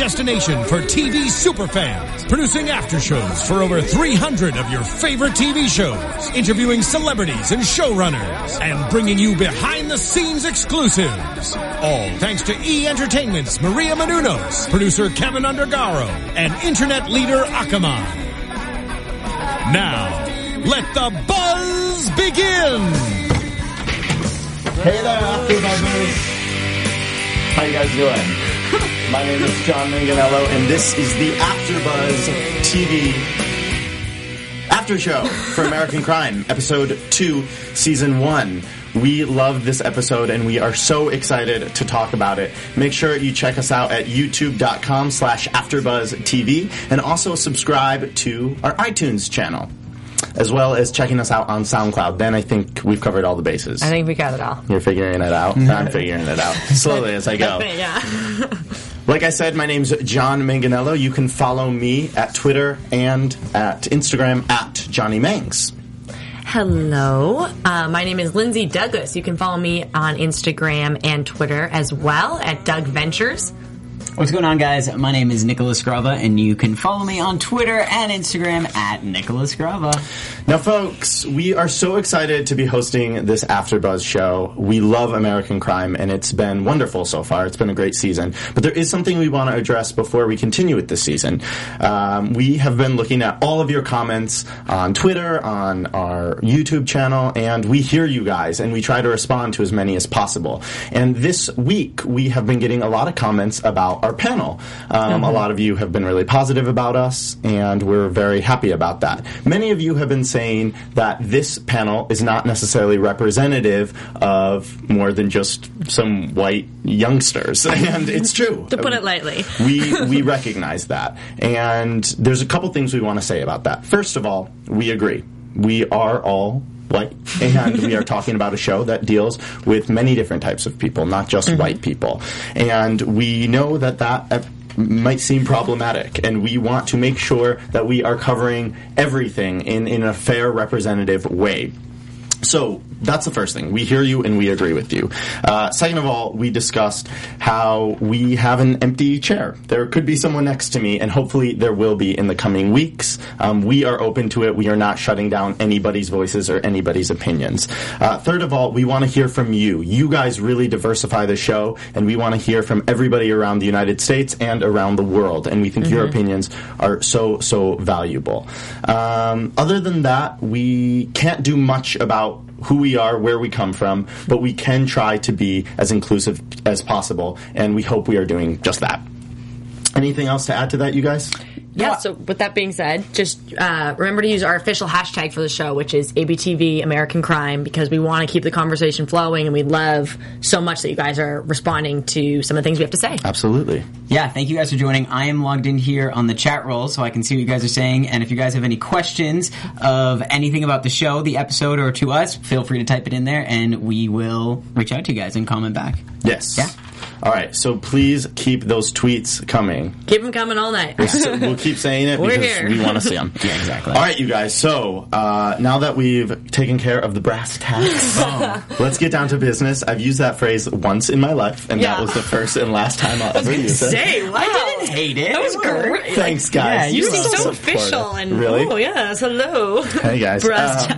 destination for TV superfans, producing aftershows for over 300 of your favorite TV shows, interviewing celebrities and showrunners, and bringing you behind-the-scenes exclusives. All thanks to E Entertainment's Maria Menounos, producer Kevin Undergaro, and internet leader Akamai. Now, let the buzz begin! Hey there, AfterBuzzers! How you guys doing? My name is John Manganello, and this is the AfterBuzz TV after show for American Crime, episode two, season one. We love this episode and we are so excited to talk about it. Make sure you check us out at youtube.com slash afterbuzztv and also subscribe to our iTunes channel. As well as checking us out on SoundCloud. Then I think we've covered all the bases. I think we got it all. You're figuring it out. I'm figuring it out slowly as I go. yeah. Like I said, my name's John Manganello. You can follow me at Twitter and at Instagram at Johnny Mangs. Hello. Uh, my name is Lindsay Douglas. You can follow me on Instagram and Twitter as well at Doug Ventures. What's going on, guys? My name is Nicholas Grava, and you can follow me on Twitter and Instagram at Nicholas Grava. Now, folks, we are so excited to be hosting this AfterBuzz show. We love American crime, and it's been wonderful so far. It's been a great season. But there is something we want to address before we continue with this season. Um, we have been looking at all of your comments on Twitter, on our YouTube channel, and we hear you guys, and we try to respond to as many as possible. And this week, we have been getting a lot of comments about our panel. Um, A lot of you have been really positive about us, and we're very happy about that. Many of you have been saying that this panel is not necessarily representative of more than just some white youngsters, and it's true. To put it lightly. we we recognize that, and there's a couple things we want to say about that. First of all, we agree. We are all white, and we are talking about a show that deals with many different types of people, not just white people. And we know that that. Uh, might seem problematic, and we want to make sure that we are covering everything in, in a fair, representative way. So that's the first thing. We hear you and we agree with you. Uh, second of all, we discussed how we have an empty chair. There could be someone next to me, and hopefully there will be in the coming weeks. Um, we are open to it. We are not shutting down anybody's voices or anybody's opinions. Uh, third of all, we want to hear from you. You guys really diversify the show, and we want to hear from everybody around the United States and around the world. And we think your opinions are so, so valuable. Um, other than that, we can't do much about who we are, where we come from, but we can try to be as inclusive as possible, and we hope we are doing just that. Anything else to add to that, you guys? Yeah, so with that being said, just uh, remember to use our official hashtag for the show, which is ABTV American Crime, because we want to keep the conversation flowing and we love so much that you guys are responding to some of the things we have to say. Absolutely. Yeah, thank you guys for joining. I am logged in here on the chat roll so I can see what you guys are saying. And if you guys have any questions of anything about the show, the episode, or to us, feel free to type it in there and we will reach out to you guys and comment back. Yes. Yeah. All right. So please keep those tweets coming. Keep them coming all night. So we'll keep saying it We're because here. we want to see them. Yeah, exactly. All right, you guys. So uh, now that we've taken care of the brass tacks, let's get down to business. I've used that phrase once in my life, and that Yeah. was the first and last time I'll ever use it. Say, wow. I didn't hate it. That was great. Thanks, guys. Yeah, You seem so supportive. official and really. oh yes, hello. Hey guys. Brass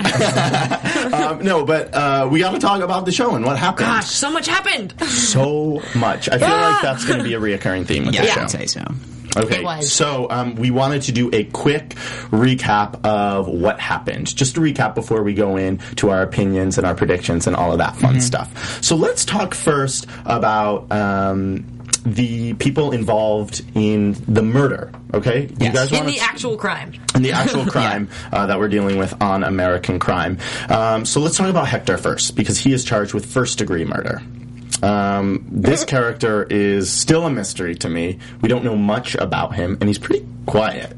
Um, um, no, but uh, we got to talk about the show and what happened. Gosh, so much happened. So much. I feel like that's going to be a reoccurring theme with Yeah, the I show. would say so. Okay, It was. so um, we wanted to do a quick recap of what happened. Just a recap before we go in to our opinions and our predictions and all of that Mm-hmm. fun stuff. So let's talk first about um, the people involved in the murder. Okay, you Yes. guys In wanna the actual crime. in the actual crime uh, that we're dealing with on American Crime. Um, so let's talk about Hector first, because he is charged with first degree murder. Um, this character is still a mystery to me. We don't know much about him, and he's pretty quiet.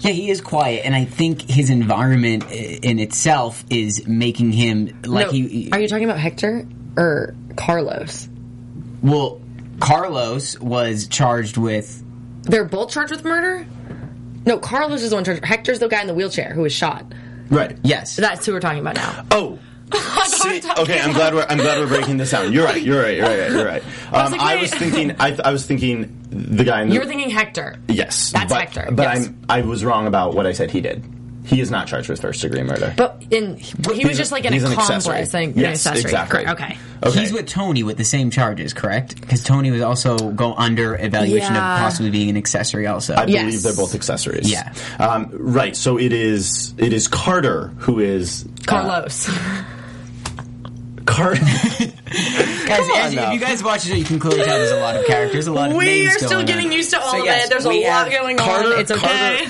Yeah, he is quiet, and I think his environment in itself is making him like No, he. are you talking about Hector or Carlos? well, Carlos was charged with. They're both charged with murder. No, Carlos is the one charged. Hector's the guy in the wheelchair who was shot. Right. Yes. That's who we're talking about now. Oh. See, okay, I'm glad we're I'm glad we're breaking this down. You're right. You're right. You're right. You're right. Um, like, I was thinking. I, I was thinking the guy in the. You were thinking Hector. yes, That's but, Hector, But yes. I'm I was wrong about what I said he did. He is not charged with first degree murder. But in he was just like an he's an accomplice, accessory. like an Yes, accessory. exactly. Correct, Okay. okay. He's with Tony with the same charges, correct? Because Tony was also go under evaluation Yeah. of possibly being an accessory. Also, I Yes. believe they're both accessories. Yeah. Um, right. So it is it is Carter who is uh, Carlos. Carter. guys, on as, now. if you guys watch it, you can clearly tell there's a lot of characters, a lot of we names are still going getting on. used to all So, of yes, it. There's a lot have going Carter- on. It's okay.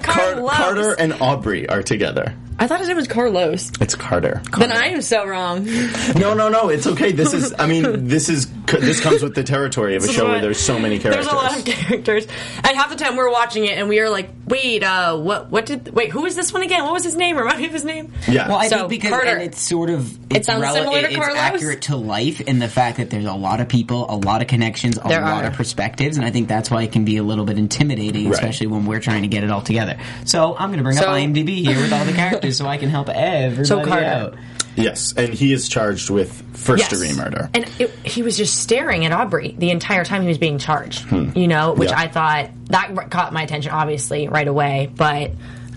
Car- Carlos. Carter and Aubrey are together. I thought his name was Carlos. It's Carter. Then I am so wrong. No, no, no. It's okay. This is. I mean, this is. This comes with the territory of a show where there's so many characters. There's a lot of characters, and half the time we're watching it, and we are like, "Wait, uh, what? What did? Wait, who is this one again? What was his name? Remind me of his name." Yeah. Well, I So, think because Carter. and it's sort of it's sounds similar to it's Carlos? accurate to life in the fact that there's a lot of people, a lot of connections, a There lot are. of perspectives, and I think that's why it can be a little bit intimidating, Right. especially when we're trying to get it all together. So I'm going to bring So- up IMDb here with all the characters, so I can help everybody So Carter. out. Yes, and he is charged with first Yes. degree murder. And it, he was just staring at Aubrey the entire time he was being charged. You know, which Hmm. Yeah. I thought that caught my attention obviously right away. But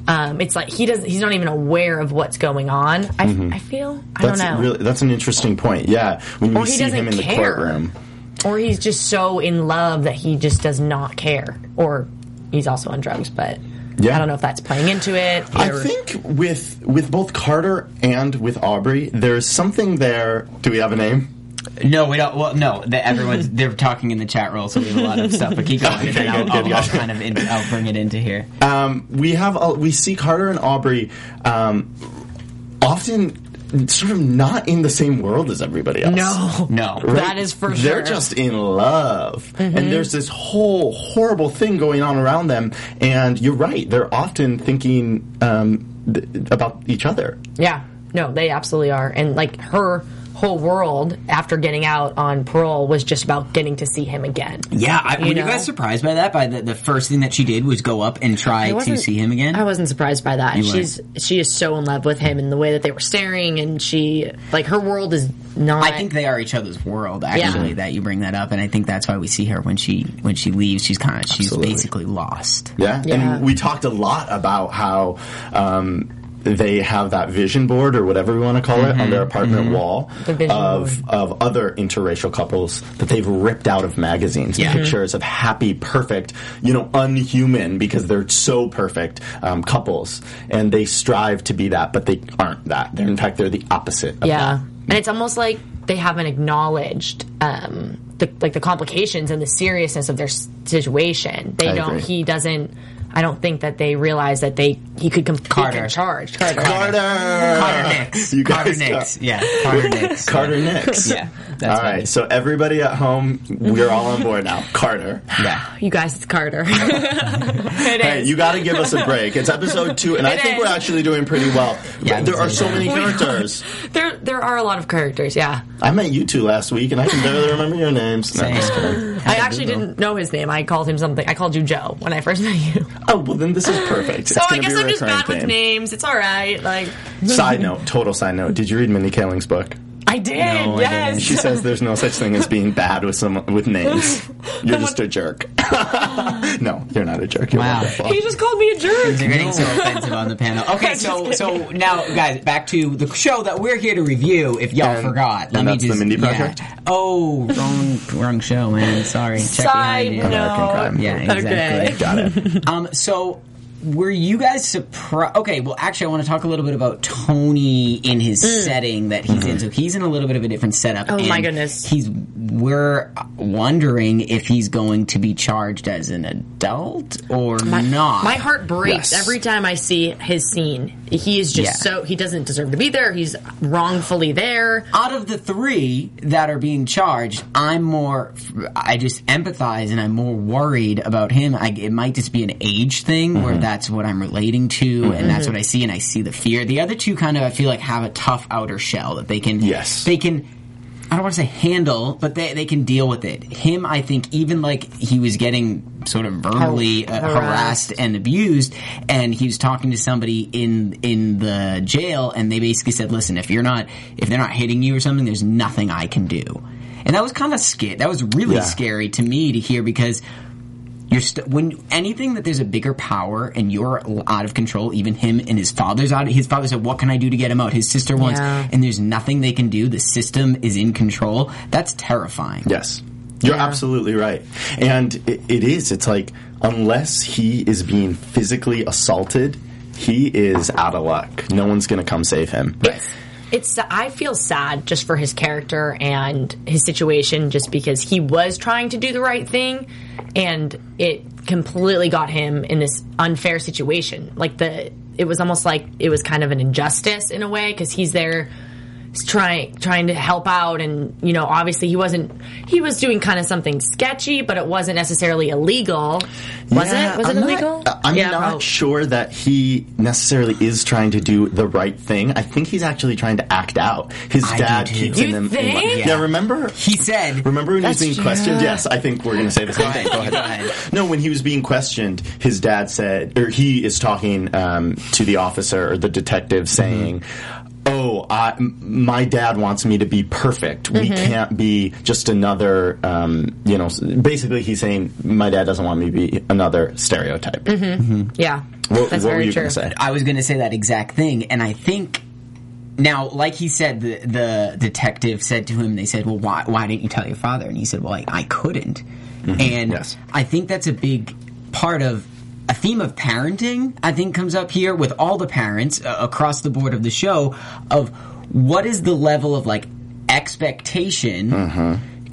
um, it's like he doesn't. He's not even aware of what's going on. I, I feel. I Mm-hmm. that's don't know. really that's an interesting point. Yeah, when you see him doesn't in the courtroom. or he's just so in love that he just does not care. Or he's also on drugs, but Yeah. I don't know if that's playing into it. I think with with both Carter and with Aubrey, there's something there. Do we have a name? No, we don't. Well, no, the, everyone's they're talking in the chat roll, so we have a lot of stuff. But keep going, Okay, and then I'll, good, I'll, good, I'll kind of in, I'll bring it into here. Um, we have a, we see Carter and Aubrey um, often sort of not in the same world as everybody else. no, No, that is for sure. They're just in love. Mm-hmm. And there's this whole horrible thing going on around them. And you're right, they're often thinking um, th- about each other. Yeah, no, they absolutely are. And like her whole world after getting out on parole was just about getting to see him again. Yeah, I, were you know? guys surprised by that? By the, the first thing that she did was go up and try to see him again. I wasn't surprised by that. You She's she is so in love with him and the way that they were staring and she like her world is not I think they are each other's world. Actually, Yeah. that you bring that up, and I think that's why we see her when she when she leaves. She's kind of she's Absolutely. basically lost. Yeah. Yeah. And we talked a lot about how. Um, they have that vision board or whatever we want to call it on their apartment wall The vision of of other interracial couples that they've ripped out of magazines. Yeah. Pictures of happy, perfect, you know, unhuman because they're so perfect um, couples, and they strive to be that, but they aren't that. They're in fact they're the opposite. Of Yeah. that. And it's almost like they haven't acknowledged um the like the complications and the seriousness of their situation. They I don't agree. he doesn't I don't think that they realize that they he could com- Carter. get charged. Carter. Carter. Carter Nix. You Carter Nix. Yeah, Carter Nix. Carter Nix. Yeah, that's all funny. right. So everybody at home, we're all on board now. Carter. Yeah. You guys, it's Carter. it Hey, is. you got to give us a break. It's episode two, and I think is. we're actually doing pretty well. Yeah, there are so bad. many We are. characters. there there are a lot of characters. Yeah. I met you two last week, and I can barely remember your names. No, I'm just Same. kidding. I actually didn't know his name. I called him something. I called you Joe when I first met you. Oh well, then this is perfect. So I guess I'm just bad with names. It's all right. Like Side note, total side note. Did you read Mindy Kaling's book? I did. No, I yes. didn't. She says there's no such thing as being bad with someone with names. You're just a jerk. no, you're not a jerk. You're Wow. wonderful. he just called me a jerk. They're getting so offensive on the panel. Okay, so so now, guys, back to the show that we're here to review. If y'all And- forgot, and that's the Mindy Project? Oh, wrong, wrong show, man. Sorry. Check Side behind note. American Crime. Yeah, Okay. exactly. Got it. Um, so were you guys surprised? Okay, well, actually, I want to talk a little bit about Tony in his setting that he's in. So he's in a little bit of a different setup. Mm. Oh, my goodness. He's we're wondering if he's going to be charged as an adult or not. My heart breaks Yes. every time I see his scene. He is just Yeah. so he doesn't deserve to be there. He's wrongfully there. out of the three that are being charged, I'm more. I just empathize and I'm more worried about him. I, it might just be an age thing Mm-hmm. where that's what I'm relating to, and that's what I see, and I see the fear. The other two kind of I feel like have a tough outer shell that they can. Yes. They can. I don't want to say handle, but they, they can deal with it. Him, I think, even like he was getting sort of verbally uh, Harassed. harassed and abused, and he was talking to somebody in in the jail, and they basically said, "Listen, if you're not if they're not hitting you or something, there's nothing I can do." And that was kind of scary. That was really Yeah. scary to me to hear because you're st- when anything that there's a bigger power and you're out of control. Even him and his father's out. His father said, "What can I do to get him out?" His sister wants, Yeah. and there's nothing they can do. The system is in control. That's terrifying. Yes. You're Yeah. absolutely right. And it, it is. It's like, unless he is being physically assaulted, he is out of luck. No one's going to come save him. It's, it's I feel sad just for his character and his situation, just because he was trying to do the right thing, and it completely got him in this unfair situation. Like the, it was almost like it was kind of an injustice in a way because he's there trying trying to help out and you know obviously he wasn't he was doing kind of something sketchy but it wasn't necessarily illegal was Yeah, it was I'm it not- illegal I'm Yeah, not prob- sure that he necessarily is trying to do the right thing. I think he's actually trying to act out. His I dad too. keeps You him. in- think? yeah. remember He said, Remember when he was That's being questioned? Yes, I think we're going to say the same thing. Go ahead. Go ahead. No, when he was being questioned, his dad said, or he is talking um, to the officer or the detective saying, Oh, I, m- my dad wants me to be perfect. We mm-hmm. can't be just another, um, you know, basically he's saying, my dad doesn't want me to be another stereotype. Mm-hmm. Mm-hmm. yeah What, that's what were very you true going to say? I was going to say that exact thing, and I think now, like he said, the the detective said to him, they said, "Well, why why didn't you tell your father?" And he said, "Well, I, I couldn't." And Yes. I think that's a big part of a theme of parenting. I think comes up here with all the parents uh, across the board of the show of what is the level of like expectation.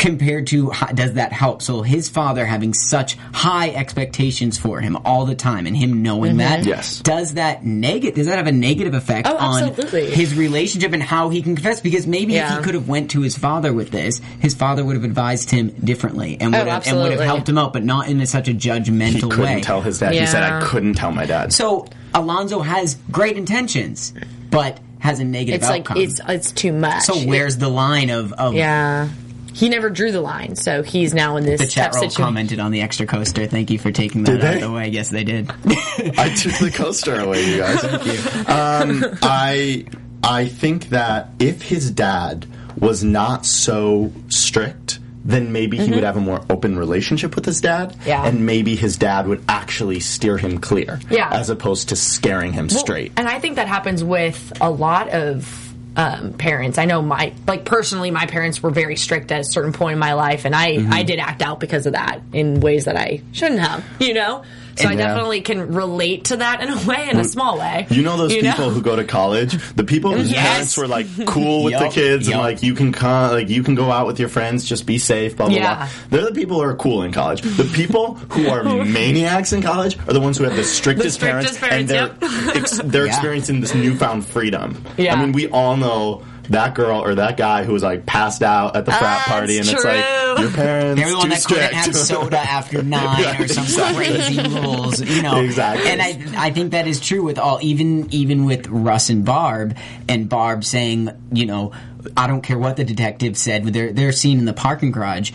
Compared to does that help? So his father having such high expectations for him all the time, and him knowing that, mm-hmm. Yes. does that negative? Does that have a negative effect Oh, on absolutely. his relationship and how he can confess? Because maybe if he could have went to his father with this, his father would have advised him differently and Oh, would have and would have helped him out, but not in a, such a He judgmental couldn't way. tell his dad. He said, I couldn't tell my dad. so Alonzo has great intentions, but has a negative it's like outcome. it's it's too much so where's the line of, of yeah he never drew the line so he's now in this the chat tough roll situation commented on the extra coaster. Thank you for taking that Did out they? of the way. Yes, they did. I took the coaster away, you guys. Thank you. Um, I I think that if his dad was not so strict, then maybe he would have a more open relationship with his dad, Mm-hmm. Yeah. and maybe his dad would actually steer him clear, Yeah. as opposed to scaring him Well, straight. And I think that happens with a lot of um, parents. I know my like personally, my parents were very strict at a certain point in my life, and I Mm-hmm. I did act out because of that in ways that I shouldn't have. You know, so I And, yeah. definitely can relate to that in a way, in a mm. small way. You know those You people know? who go to college, the people whose Yes. parents were like cool with the Yup, kids and like you can come, like you can go out with your friends, just be safe, blah blah Yeah. blah. They're the people who are cool in college. The people who are maniacs in college are the ones who have the strictest, strictest parents, and they're ex- they're Yeah. experiencing this newfound freedom. Yeah. I mean, we all know that girl or that guy who was like passed out at the frat Ah, party, and it's it's like your parents Everyone too that couldn't have soda after nine Yeah, or some exactly. crazy rules, you know. Exactly. And I, I think that is true with all, even even with Russ and Barb, and Barb saying, you know, I don't care what the detective said. They're they're seen in the parking garage.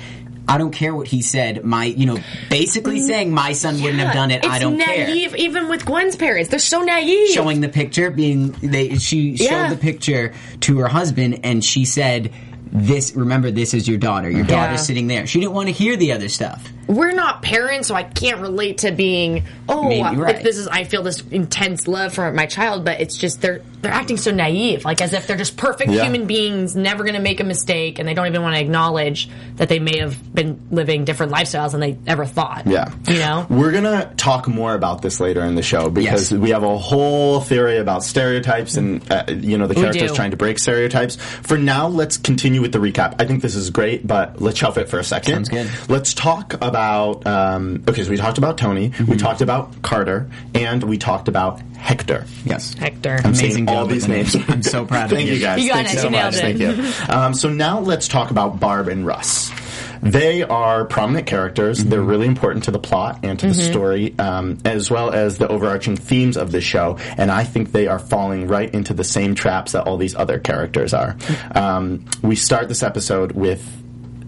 I don't care what he said. My, you know, basically mm, saying my son wouldn't have done it. I don't care. naive, even with Gwen's parents. They're so naive. Showing the picture, being they, she showed Yeah. the picture to her husband, and she said, "This, remember, this is your daughter. Your Yeah. daughter's sitting there." She didn't want to hear the other stuff. We're not parents, so I can't relate to being oh, Maybe, like, right. this is I feel this intense love for my child, but it's just they're they're acting so naive, like as if they're just perfect Yeah. human beings, never going to make a mistake, and they don't even want to acknowledge that they may have been living different lifestyles than they ever thought. Yeah. you know. We're going to talk more about this later in the show because Yes. we have a whole theory about stereotypes and, uh, you know, the characters trying to break stereotypes. For now, let's continue with the recap. I think this is great, but let's shelf it for a second. Sounds good. Let's talk about, um, okay, so we talked about Tony, we talked about Carter, and we talked about Hector. Yes. Hector. I'm Amazing saying all these names. names. I'm so proud of Thank you. you guys. You got Thank it. you so You much. it. Thank you. Um, so now let's talk about Barb and Russ. They are prominent characters. They're really important to the plot and to the story, um, as well as the overarching themes of the show. And I think they are falling right into the same traps that all these other characters are. Um, we start this episode with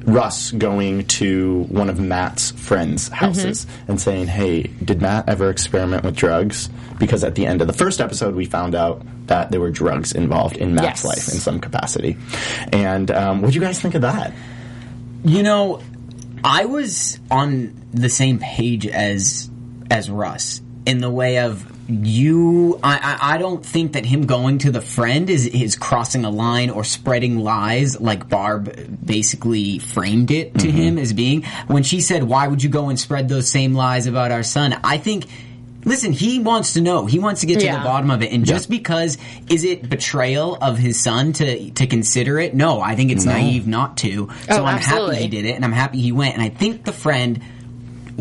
Russ going to one of Matt's friends' houses and saying, "Hey, did Matt ever experiment with drugs?" Because at the end of the first episode, we found out that there were drugs involved in Matt's Yes. life in some capacity. And um, what do you guys think of that? You know, I was on the same page as as Russ in the way of you. I, I I don't think that him going to the friend is is crossing a line or spreading lies like Barb basically framed it to mm-hmm. him as being when she said, "Why would you go and spread those same lies about our son?" I think. Listen, he wants to know. He wants to get to Yeah. the bottom of it. And just because is it betrayal of his son to to consider it? No, I think it's naive not to. So Oh, I'm absolutely. happy he did it, and I'm happy he went. And I think the friend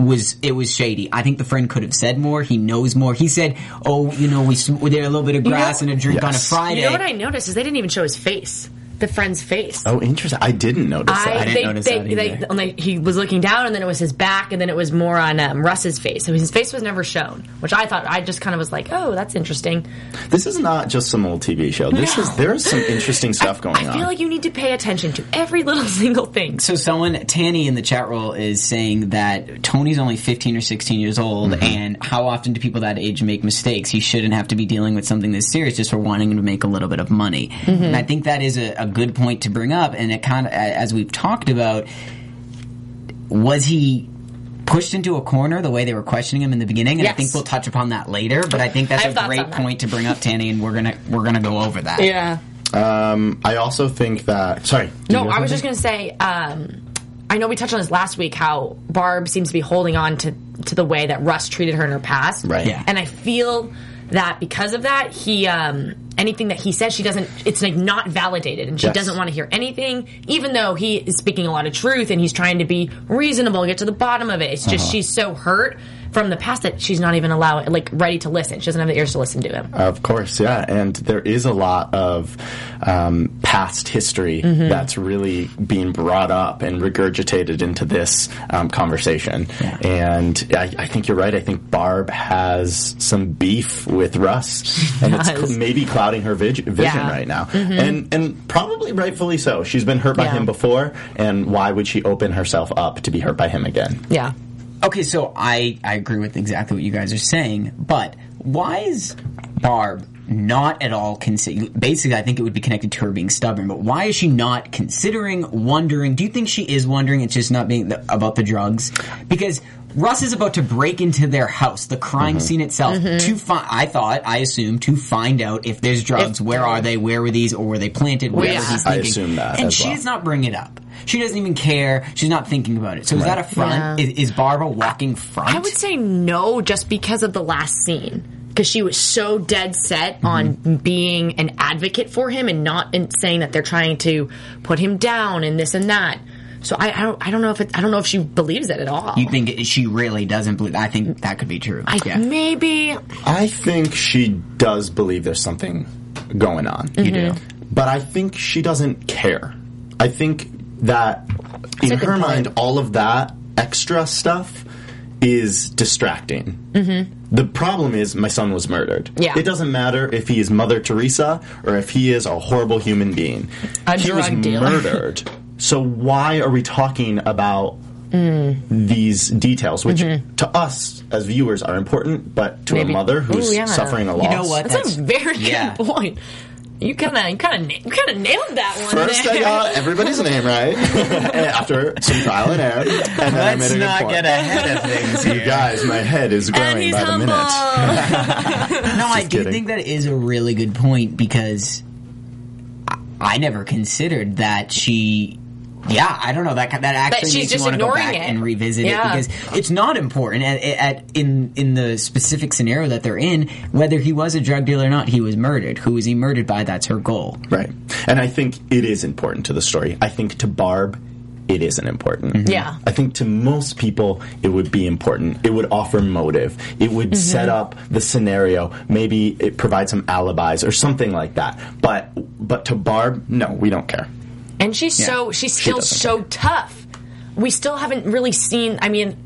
was it was shady. I think the friend could have said more. He knows more. He said, "Oh, you know, we sm- there a little bit of grass and a drink on a Friday." You know what I noticed is they didn't even show his face, the friend's face. Oh, interesting. I didn't notice I, that. didn't they, notice they, that they, either. on the- he was looking down, and then it was his back, and then it was more on um, Russ's face. So his face was never shown, which I thought I just kind of was like, "Oh, that's interesting." This is not just some old TV show. This is there's some interesting stuff going on. I on. feel like you need to pay attention to every little single thing. So someone Tanny in the chat roll is saying that Tony's only 15 or 16 years old Mm-hmm. and how often do people that age make mistakes? He shouldn't have to be dealing with something this serious just for wanting to make a little bit of money. Mm-hmm. And I think that is a, a good point to bring up and it kind of as we've talked about was he pushed into a corner the way they were questioning him in the beginning and I think we'll touch upon that later but I think that's I have a great on point to bring up Tanny and we're going to we're going to go over that. Yeah. um, I also think that. Sorry. No, I was just going to say. Um, I know we touched on this last week. How Barb seems to be holding on to to the way that Russ treated her in her past. Right. Yeah. And I feel that because of that, he um, anything that he says, she doesn't. It's like not validated, and she Yes. doesn't want to hear anything, even though he is speaking a lot of truth and he's trying to be reasonable, and get to the bottom of it. It's just Uh-huh. she's so hurt from the past that she's not even allowing, like, ready to listen. She doesn't have the ears to listen to him. Of course, yeah, and there is a lot of um, past history Mm-hmm. that's really being brought up and regurgitated into this um, conversation. And I, I think you're right. I think Barb has some beef with Russ, and it's does. cl- maybe clouding her vis- vision Yeah. Mm-hmm. right now, and and probably rightfully so. She's been hurt by Yeah. him before, and why would she open herself up to be hurt by him again? Yeah. Okay, so I, I agree with exactly what you guys are saying, but why is Barb not at all considering? Basically, I think it would be connected to her being stubborn, but why is she not considering, wondering? Do you think she is wondering? It's just not being the, about the drugs because. Russ is about to break into their house, the crime Mm-hmm. scene itself, to find. I thought, I assume, to find out if there's drugs. If- where are they? Where were these? Or were they planted? Whatever yeah. he's I thinking. assume that and as she well. does not bring it up. She doesn't even care. She's not thinking about it. So is that a front? Yeah. Is, is Barbara walking front? I would say no, just because of the last scene. Because she was so dead set on being an advocate for him and not in saying that they're trying to put him down and this and that. So I, I don't I don't know if it, I don't know if she believes it at all. You think it- she really doesn't believe? I think that could be true. I, yeah. maybe I think she does believe there's something going on. You do. But I think she doesn't care. I think that in her point. mind, all of that extra stuff is distracting. Mm-hmm. The problem is my son was murdered. Yeah. It doesn't matter if he is Mother Teresa or if he is a horrible human being. A he was dealer. murdered. so why are we talking about these details, which to us as viewers are important, but to Mm-hmm. Maybe- a mother who's Ooh, yeah. suffering a loss. You know what? that's, a very yeah. good point. You kind of you kind of kind of nailed that one. First, I got everybody's name right after some trial and error, and then I made a good point. ahead of things You guys, my head is and growing he's by the minute. No, I do kidding. think that is a really good point because I, I never considered that she. Yeah, I don't know that that actually she's makes me just want to go back it. and revisit Yeah. it because it's not important at, at in in the specific scenario that they're in. Whether he was a drug dealer or not, he was murdered. Who was he murdered by? That's her goal. Right, and I think it is important to the story. I think to Barb, it isn't important. Mm-hmm. Yeah. I think to most people, it would be important. It would offer motive. It would mm-hmm. set up the scenario. Maybe it provides some alibis or something like that. But but to Barb, no, we don't care. And she's so she's still doesn't so tough. we still haven't really seen. I mean,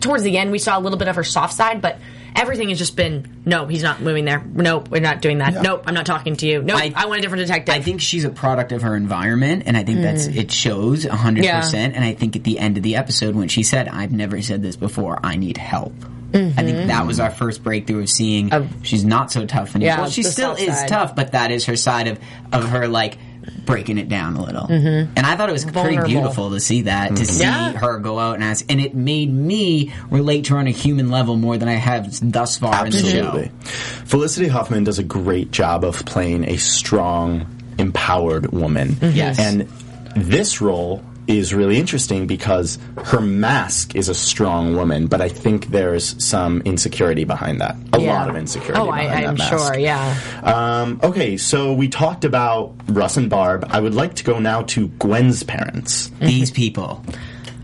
towards the end, we saw a little bit of her soft side, but everything has just been no, he's not moving there. Nope, we're not doing that. Nope, I'm not talking to you. Nope, I, I- want a different detective. I think she's a product of her environment, and I think that's it shows hundred Mm. Yeah. percent. And I think at the end of the episode, when she said, "I've never said this before, I need help," I Mm-hmm. think that was our first breakthrough of seeing she's not so tough anymore. Yeah, well, she still is side. tough, but that is her side of of her like breaking it down a little. And I thought it was pretty Mm-hmm. Beautiful to see that, to see Yeah. her go out and ask, and it made me relate to her on a human level more than I have thus far in the Absolutely. show. Felicity Huffman does a great job of playing a strong, empowered woman. Yes. And this role is really interesting because her mask is a strong woman, but I think there's some insecurity behind that. A Yeah. lot of insecurity Oh, I, behind I'm that mask. sure. Yeah. Um, okay, so we talked about Russ and Barb. I would like to go now to Gwen's parents. these people.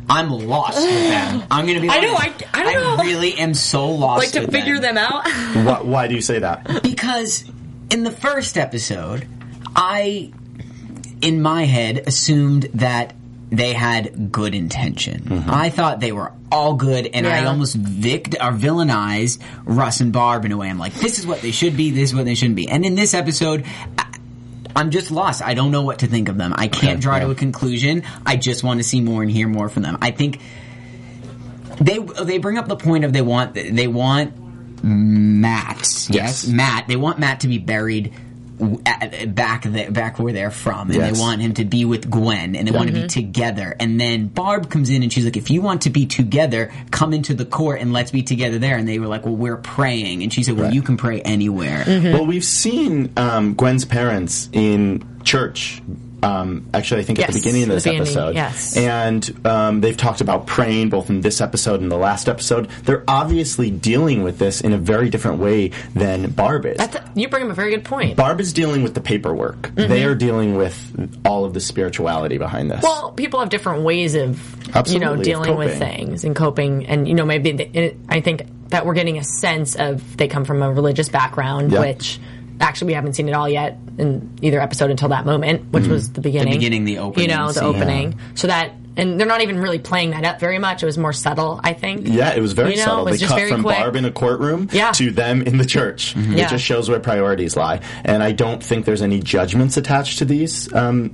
I'm lost with them. I'm gonna be. I know. I- I don't know. really am so lost. Like to with figure them out. why, why do you say that? because in the first episode, I, in my head, assumed that they had good intention. Mm-hmm. I thought they were all good, and I almost vict or villainized Russ and Barb in a way. I'm like, this is what they should be. This is what they shouldn't be. And in this episode. I- I'm just lost. I don't know what to think of them. I can't draw to a conclusion. I just want to see more and hear more from them. I think they they bring up the point of they want they want Matt. Yes, Yes. Matt. They want Matt to be buried w- at, back the, back where they're from, and Yes. they want him to be with Gwen, and they want to be together. And then Barb comes in and she's like, "If you want to be together, come into the court and let's be together there." And they were like, "Well, we're praying," and she said, "Well, Right. you can pray anywhere." Well, we've seen um, Gwen's parents in church. Um, actually, I think at the beginning of this beginning, episode, yes. and um, they've talked about praying both in this episode and the last episode. They're obviously dealing with this in a very different way than Barb is. That's a, you bring up a very good point. Barb is dealing with the paperwork. They are dealing with all of the spirituality behind this. Well, people have different ways of, Absolutely, you know, dealing with things and coping. And, you know, maybe I think that we're getting a sense of they come from a religious background, Yeah. which actually we haven't seen it all yet in either episode until that moment, which was the beginning. beginning, the opening You know, the scene. opening. So that, and they're not even really playing that up very much. It was more subtle, I think. yeah, it was very You know, subtle. it was they just cut very from quick. Barb in a courtroom Yeah. to them in the church. It Yeah. just shows where priorities lie. And I don't think there's any judgments attached to these um,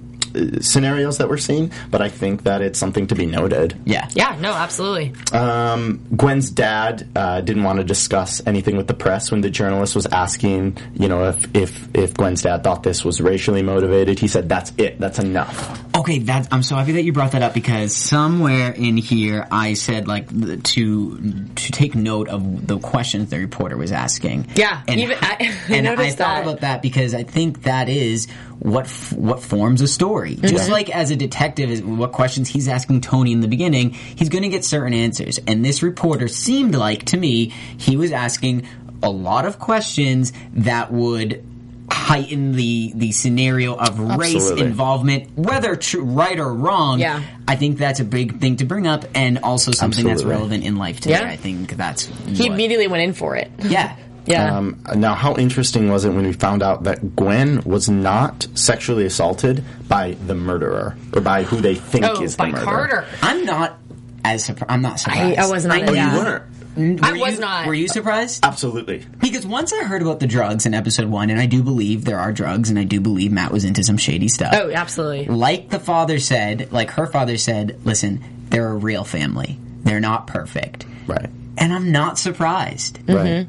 scenarios that we're seeing, but I think that it's something to be noted. Yeah, Yeah, no, absolutely. Um, Gwen's dad uh, didn't want to discuss anything with the press when the journalist was asking, you know, if, if if Gwen's dad thought this was racially motivated. He said, "That's it. That's enough." Okay, that I'm so happy that you brought that up because somewhere in here I said like to to take note of the questions the reporter was asking. Yeah, and even- I- I and I noticed thought that. about that because I think that is what f- what forms a story. Just like as a detective, is what questions he's asking Tony in the beginning, he's going to get certain answers. And this reporter seemed like to me he was asking a lot of questions that would heighten the the scenario of race Absolutely. involvement, whether tr- right or wrong. Yeah. I think that's a big thing to bring up, and also something that's relevant in life today. Yeah. I think that's He what- immediately went in for it. yeah. Yeah. Um, now, how interesting was it when we found out that Gwen was not sexually assaulted by the murderer or by who they think oh, is by the murderer? Carter. I'm not as surprised. I'm not surprised. I was not. Oh, yeah. you weren't. Were I was you- not. Were you surprised? Absolutely. Because once I heard about the drugs in episode one, and I do believe there are drugs, and I do believe Matt was into some shady stuff. Oh, absolutely. Like the father said, like her father said, listen, they're a real family. They're not perfect. Right. And I'm not surprised. Right.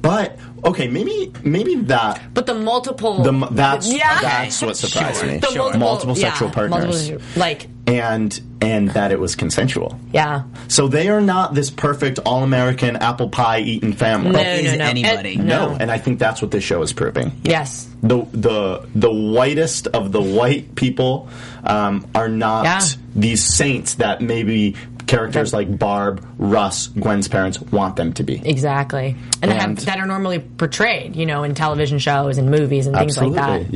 But okay, maybe maybe that But the multiple. the that's Yeah. that's what surprised Sure. me. the multiple, multiple yeah, sexual partners, multiple- like, and and that it was consensual. yeah. So they are not this perfect all American apple pie eating family. No, is no, no. anybody. And- No, no. and I think that's what this show is proving. Yes. the the the whitest of the white people um, are not Yeah. these saints that maybe characters like Barb, Russ, Gwen's parents want them to be. Exactly. And, that, And- have, that are normally portrayed, you know, in television shows and movies and things Absolutely, like that.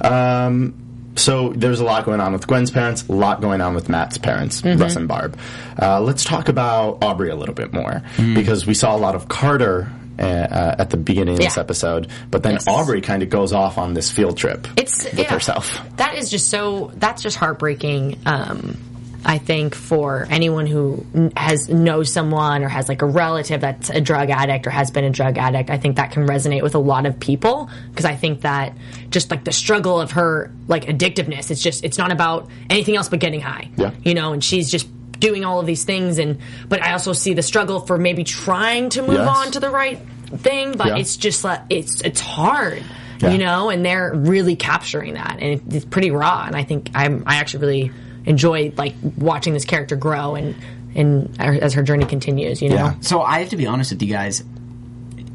yeah. Um, so there's a lot going on with Gwen's parents, a lot going on with Matt's parents, Mm-hmm. Russ and Barb. Uh, let's talk about Aubrey a little bit more Mm. because we saw a lot of Carter. Uh, uh, at the beginning of this episode, but then Yes. Aubrey kind of goes off on this field trip It's with yeah. herself. That is just so. That's just heartbreaking. Um, I think for anyone who has knows someone or has like a relative that's a drug addict or has been a drug addict, I think that can resonate with a lot of people because I think that just like the struggle of her like addictiveness, it's just it's not about anything else but getting high. Yeah. You know, and she's just doing all of these things and but I also see the struggle for maybe trying to move Yes. on to the right thing, but Yeah. it's just like it's it's hard. Yeah. You know, and they're really capturing that and it's pretty raw and I think I'm I actually really enjoy like watching this character grow and and as her journey continues, you know. Yeah. So I have to be honest with you guys.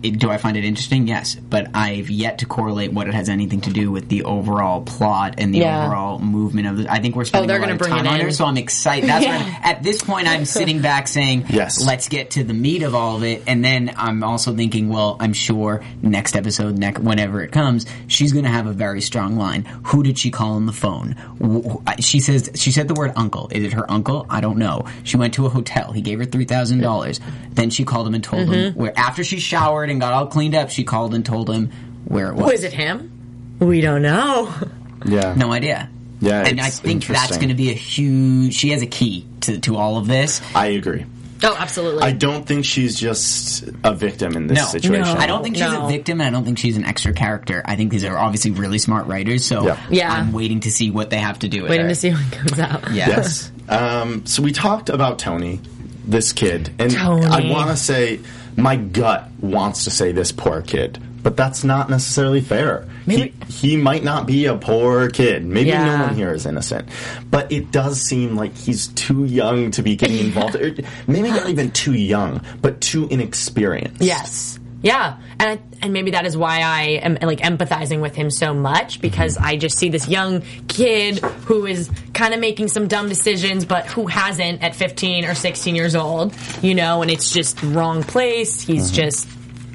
It, do I find it interesting? Yes, but I've yet to correlate what it has anything to do with the overall plot and the Yeah. overall movement of it. I think we're spending they're a lot gonna of bring time it on in. it, so I'm excited. That's Yeah. when, at this point I'm sitting back saying, Yes. let's get to the meat of all of it." And then I'm also thinking, well, I'm sure next episode, next whenever it comes, she's going to have a very strong line. Who did she call on the phone? Wh- wh- She says she said the word uncle. Is it her uncle? I don't know. She went to a hotel. He gave her three thousand dollars. Then she called him and told him Mm-hmm. where. After she showered and got all cleaned up, she called and told him where it was. Was it him? We don't know. Yeah. No idea. Yeah, and I think that's going to be a huge. She has a key to to all of this. I agree. Oh, absolutely. I don't think she's just a victim in this No, situation. No. I don't think she's No. a victim. and I don't think she's an extra character. I think these are obviously really smart writers. So Yeah. Yeah. I'm waiting to see what they have to do with Waiting her. to see when it comes out. Yeah. Yes. um, so we talked about Tony, this kid, and Tony. I want to say my gut wants to say this poor kid, but that's not necessarily fair. Maybe- He, he might not be a poor kid. Maybe Yeah. no one here is innocent, but it does seem like he's too young to be getting involved. Maybe not even too young, but too inexperienced. Yes. Yeah, and and maybe that is why I am like empathizing with him so much because I just see this young kid who is kind of making some dumb decisions, but who hasn't at 15 or 16 years old, you know, and it's just wrong place. He's mm-hmm. just,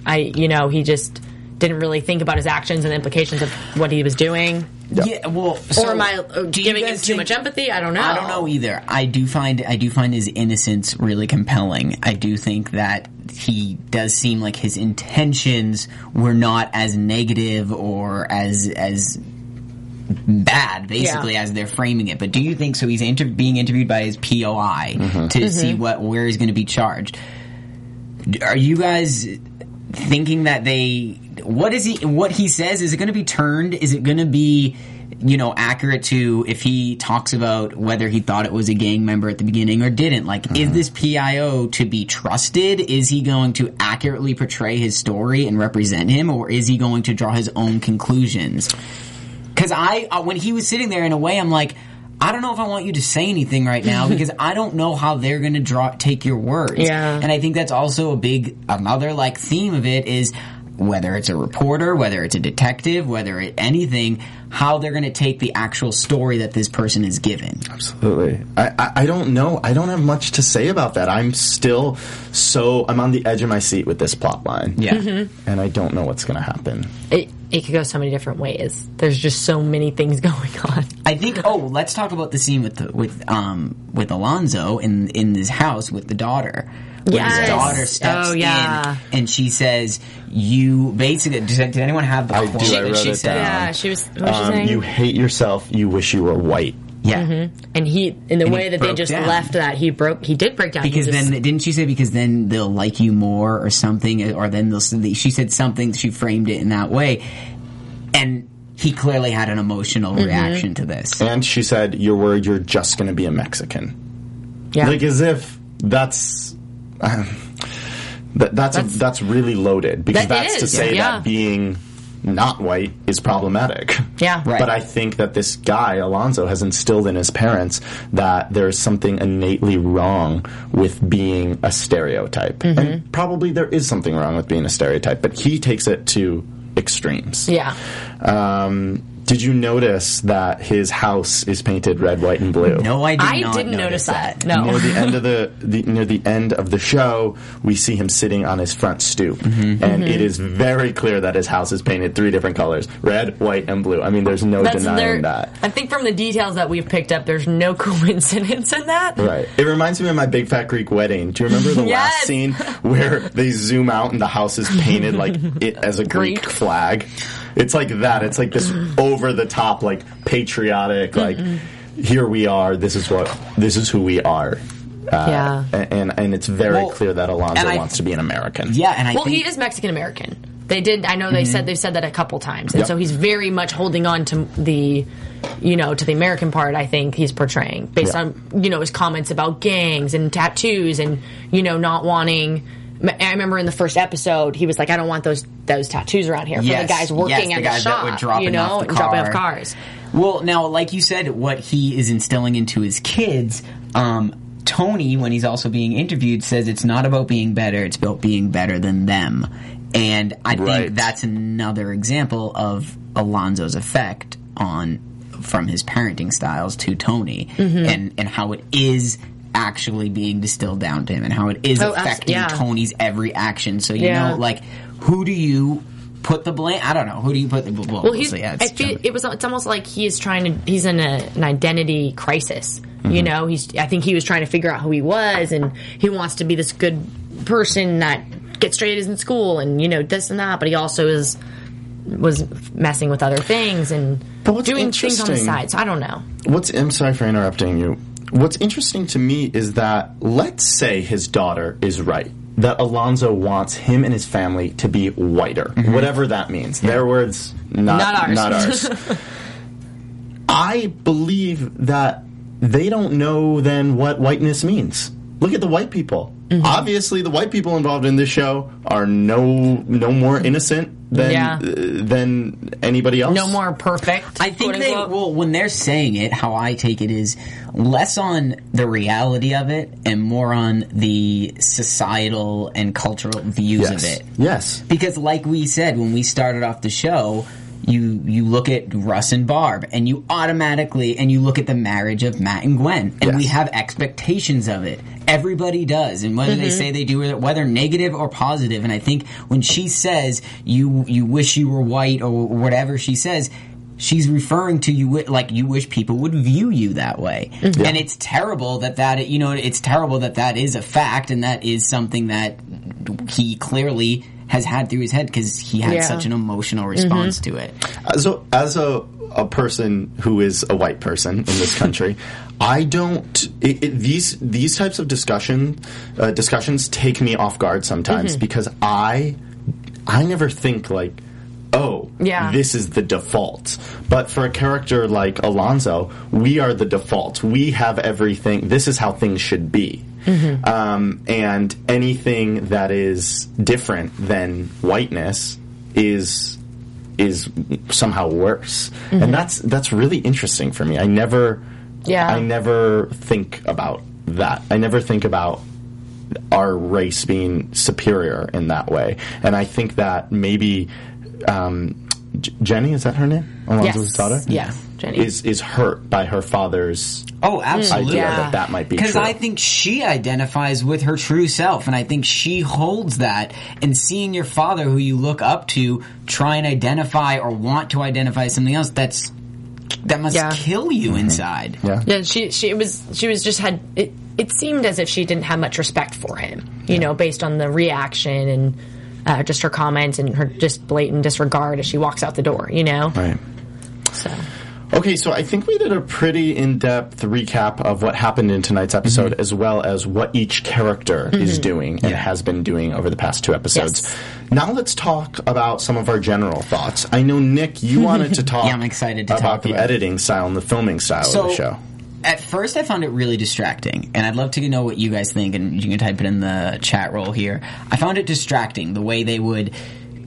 I, you know, he just didn't really think about his actions and the implications of what he was doing. Yeah. Well, so or am I uh, giving him too think- much empathy? I don't know. I don't know either. I do find I do find his innocence really compelling. I do think that he does seem like his intentions were not as negative or as as bad, basically, Yeah. as they're framing it. But do you think so? He's inter- being interviewed by his POI Mm-hmm. to see what where he's going to be charged. Are you guys thinking that they what is he what he says is it going to be turned? Is it going to be you know accurate to if he talks about whether he thought it was a gang member at the beginning or didn't? Like is this PIO to be trusted? Is he going to accurately portray his story and represent him or is he going to draw his own conclusions? Because I, uh, when he was sitting there, in a way, I'm like, I don't know if I want you to say anything right now because I don't know how they're going to draw take your words. Yeah. and I think that's also a big another like theme of it is whether it's a reporter, whether it's a detective, whether it anything, how they're going to take the actual story that this person is given. Absolutely. I, I, I don't know. I don't have much to say about that. I'm still so I'm on the edge of my seat with this plot line. Yeah. Mm-hmm. And I don't know what's going to happen. It, it could go so many different ways. There's just so many things going on. I think. Oh, let's talk about the scene with the, with um with Alonzo in in his house with the daughter. When Yes. his daughter steps Oh, yeah. in and she says, "You basically." Did, did anyone have the I quote do. that I wrote she it said? down. Yeah, she was. What was she Um, saying? you hate yourself. You wish you were white. Yeah. and he, in the And way that they just down. left that, he broke. He did break down. Because just- then, didn't she say? Because then they'll like you more, or something, or then they'll. She said something. She framed it in that way, and he clearly had an emotional Mm-hmm. reaction to this. And she said, "You're worried you're just going to be a Mexican." yeah, Like as if that's. Um, that, that's That's- that's really loaded because That- it that's to say yeah. that being not white is problematic. yeah, Right. But I think that this guy, Alonzo, has instilled in his parents that there's something innately wrong with being a stereotype. Mm-hmm. And probably there is something wrong with being a stereotype, but he takes it to extremes. yeah. Um, did you notice that his house is painted red, white, and blue? No, I did not. I not didn't notice that. No. Near No, the end of the, the near the end of the show, we see him sitting on his front stoop, Mm-hmm. and it is very clear that his house is painted three different colors: red, white, and blue. I mean, there's no that's denying there. that. I think from the details that we've picked up, there's no coincidence in that. Right. It reminds me of my Big Fat Greek wedding. Do you remember the Yes. last scene where they zoom out and the house is painted like it as a Greek, Greek. flag? It's like that. It's like this over the top, like patriotic, like here we are. This is what this is who we are. Uh, Yeah. and and it's very Well, clear that Alonzo I- wants to be an American. Yeah, and I Well, think he is Mexican American. They did. I know they said they've said that a couple times, and Yep. so he's very much holding on to the, you know, to the American part. I think he's portraying based Yeah. on you know his comments about gangs and tattoos and you know not wanting. I remember in the first episode, he was like, "I don't want those those tattoos around here for Yes, the guys working yes, at the the, guys that shop, were dropping you know, off the and dropping off cars." Well, now, like you said, what he is instilling into his kids, um, Tony, when he's also being interviewed, says it's not about being better; it's about being better than them. And I Right. think that's another example of Alonzo's effect on from his parenting styles to Tony, Mm-hmm. and and how it is actually being distilled down to him, and how it is Oh, affecting yeah. Tony's every action. So you Yeah. know, like, who do you? Put the blame. I don't know. Who do you put the well? Well, he's. yeah, I it's feel, it was. It's almost like he is trying to. He's in a, an identity crisis. You mm-hmm. know, he's. I think he was trying to figure out who he was, and he wants to be this good person that gets straight A's in school, and you know this and that. But he also is was messing with other things and doing things on the side. So I don't know. What's I'm sorry for interrupting you. What's interesting to me is that let's say his daughter is right. That Alonzo wants him and his family to be whiter, mm-hmm. whatever that means. Their words, not, Not ours. Not ours. I believe that they don't know then what whiteness means. Look at the white people. Mm-hmm. Obviously, the white people involved in this show are no no more innocent than Yeah. uh, than anybody else. No more perfect. I think they unquote. well when they're saying it, how I take it is less on the reality of it and more on the societal and cultural views Yes. of it. Yes. Because like we said when we started off the show, you you look at Russ and Barb and you automatically and you look at the marriage of Matt and Gwen and we have expectations of it. Everybody does, and whether they mm-hmm. say they do it, whether negative or positive. And I think when she says you you wish you were white or whatever she says, she's referring to you like you wish people would view you that way. Mm-hmm. And it's terrible that that you know it's terrible that that is a fact and that is something that he clearly has had through his head because he had Yeah. such an emotional response to it. As a, as a, a person who is a white person in this country, I don't. It, it, these these types of discussion uh, discussions take me off guard sometimes because I I never think like. Oh, Yeah. this is the default. But for a character like Alonzo, we are the default. We have everything. This is how things should be. Um, and anything that is different than whiteness is is somehow worse. And that's that's really interesting for me. I never Yeah. I never think about that. I never think about our race being superior in that way. And I think that maybe um, J- Jenny is that her name? Alonzo's Yes. daughter. Yeah, Jenny. is is hurt by her father's Oh, absolutely. idea Yeah. that that might be Because. I think she identifies with her true self, and I think she holds that. And seeing your father, who you look up to, try and identify or want to identify something else, that's that must Yeah. kill you mm-hmm. inside. yeah. Yeah, she she it was she was just had it. It seemed as if she didn't have much respect for him, you know, based on the reaction and uh, just her comments and her just blatant disregard as she walks out the door, you know. Right. So Okay, so I think we did a pretty in-depth recap of what happened in tonight's episode, as well as what each character is doing and Yeah. has been doing over the past two episodes. Yes. Now let's talk about some of our general thoughts. I know Nick, you wanted to talk. Yeah, I'm excited to about talk the about it. editing style and the filming style of the show. At first, I found it really distracting, and I'd love to know what you guys think. And you can type it in the chat roll here. I found it distracting the way they would.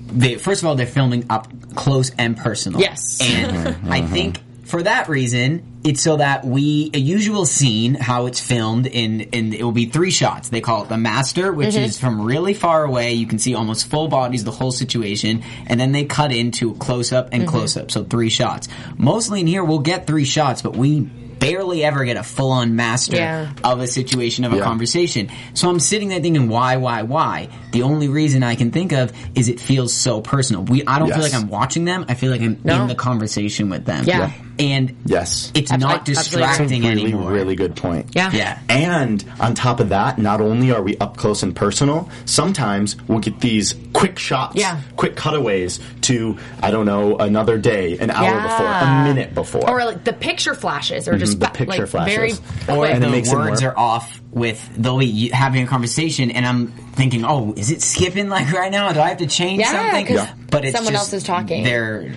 They, first of all, they're filming up close and personal. Yes. and mm-hmm. I think for that reason, it's so that we a usual scene how it's filmed in in it will be three shots. They call it the master, which mm-hmm. is from really far away. You can see almost full bodies, the whole situation, and then they cut into close up and mm-hmm. close up. So three shots. Mostly in here, we'll get three shots, but we barely ever get a full on master Yeah. of a situation of a Yeah. conversation. So I'm sitting there thinking, why, why, why? The only reason I can think of is it feels so personal. We I don't feel like I'm watching them. I feel like I'm No. in the conversation with them. Yeah. And Yes. it's Abs- I not absolutely agree. distracting really, anymore. really good point. Yeah. Yeah. And on top of that, not only are we up close and personal, sometimes we'll get these quick shots, Yeah. quick cutaways to, I don't know, another day, an hour Yeah. before, a minute before. Or like the picture flashes, or mm-hmm. just the picture like, flashes. very or quick. And it the makes it words more- are off with they'll be having a conversation and I'm thinking, oh, is it skipping like right now? Do I have to change Yeah, something? 'cause Yeah. But it's someone just else is talking. They're.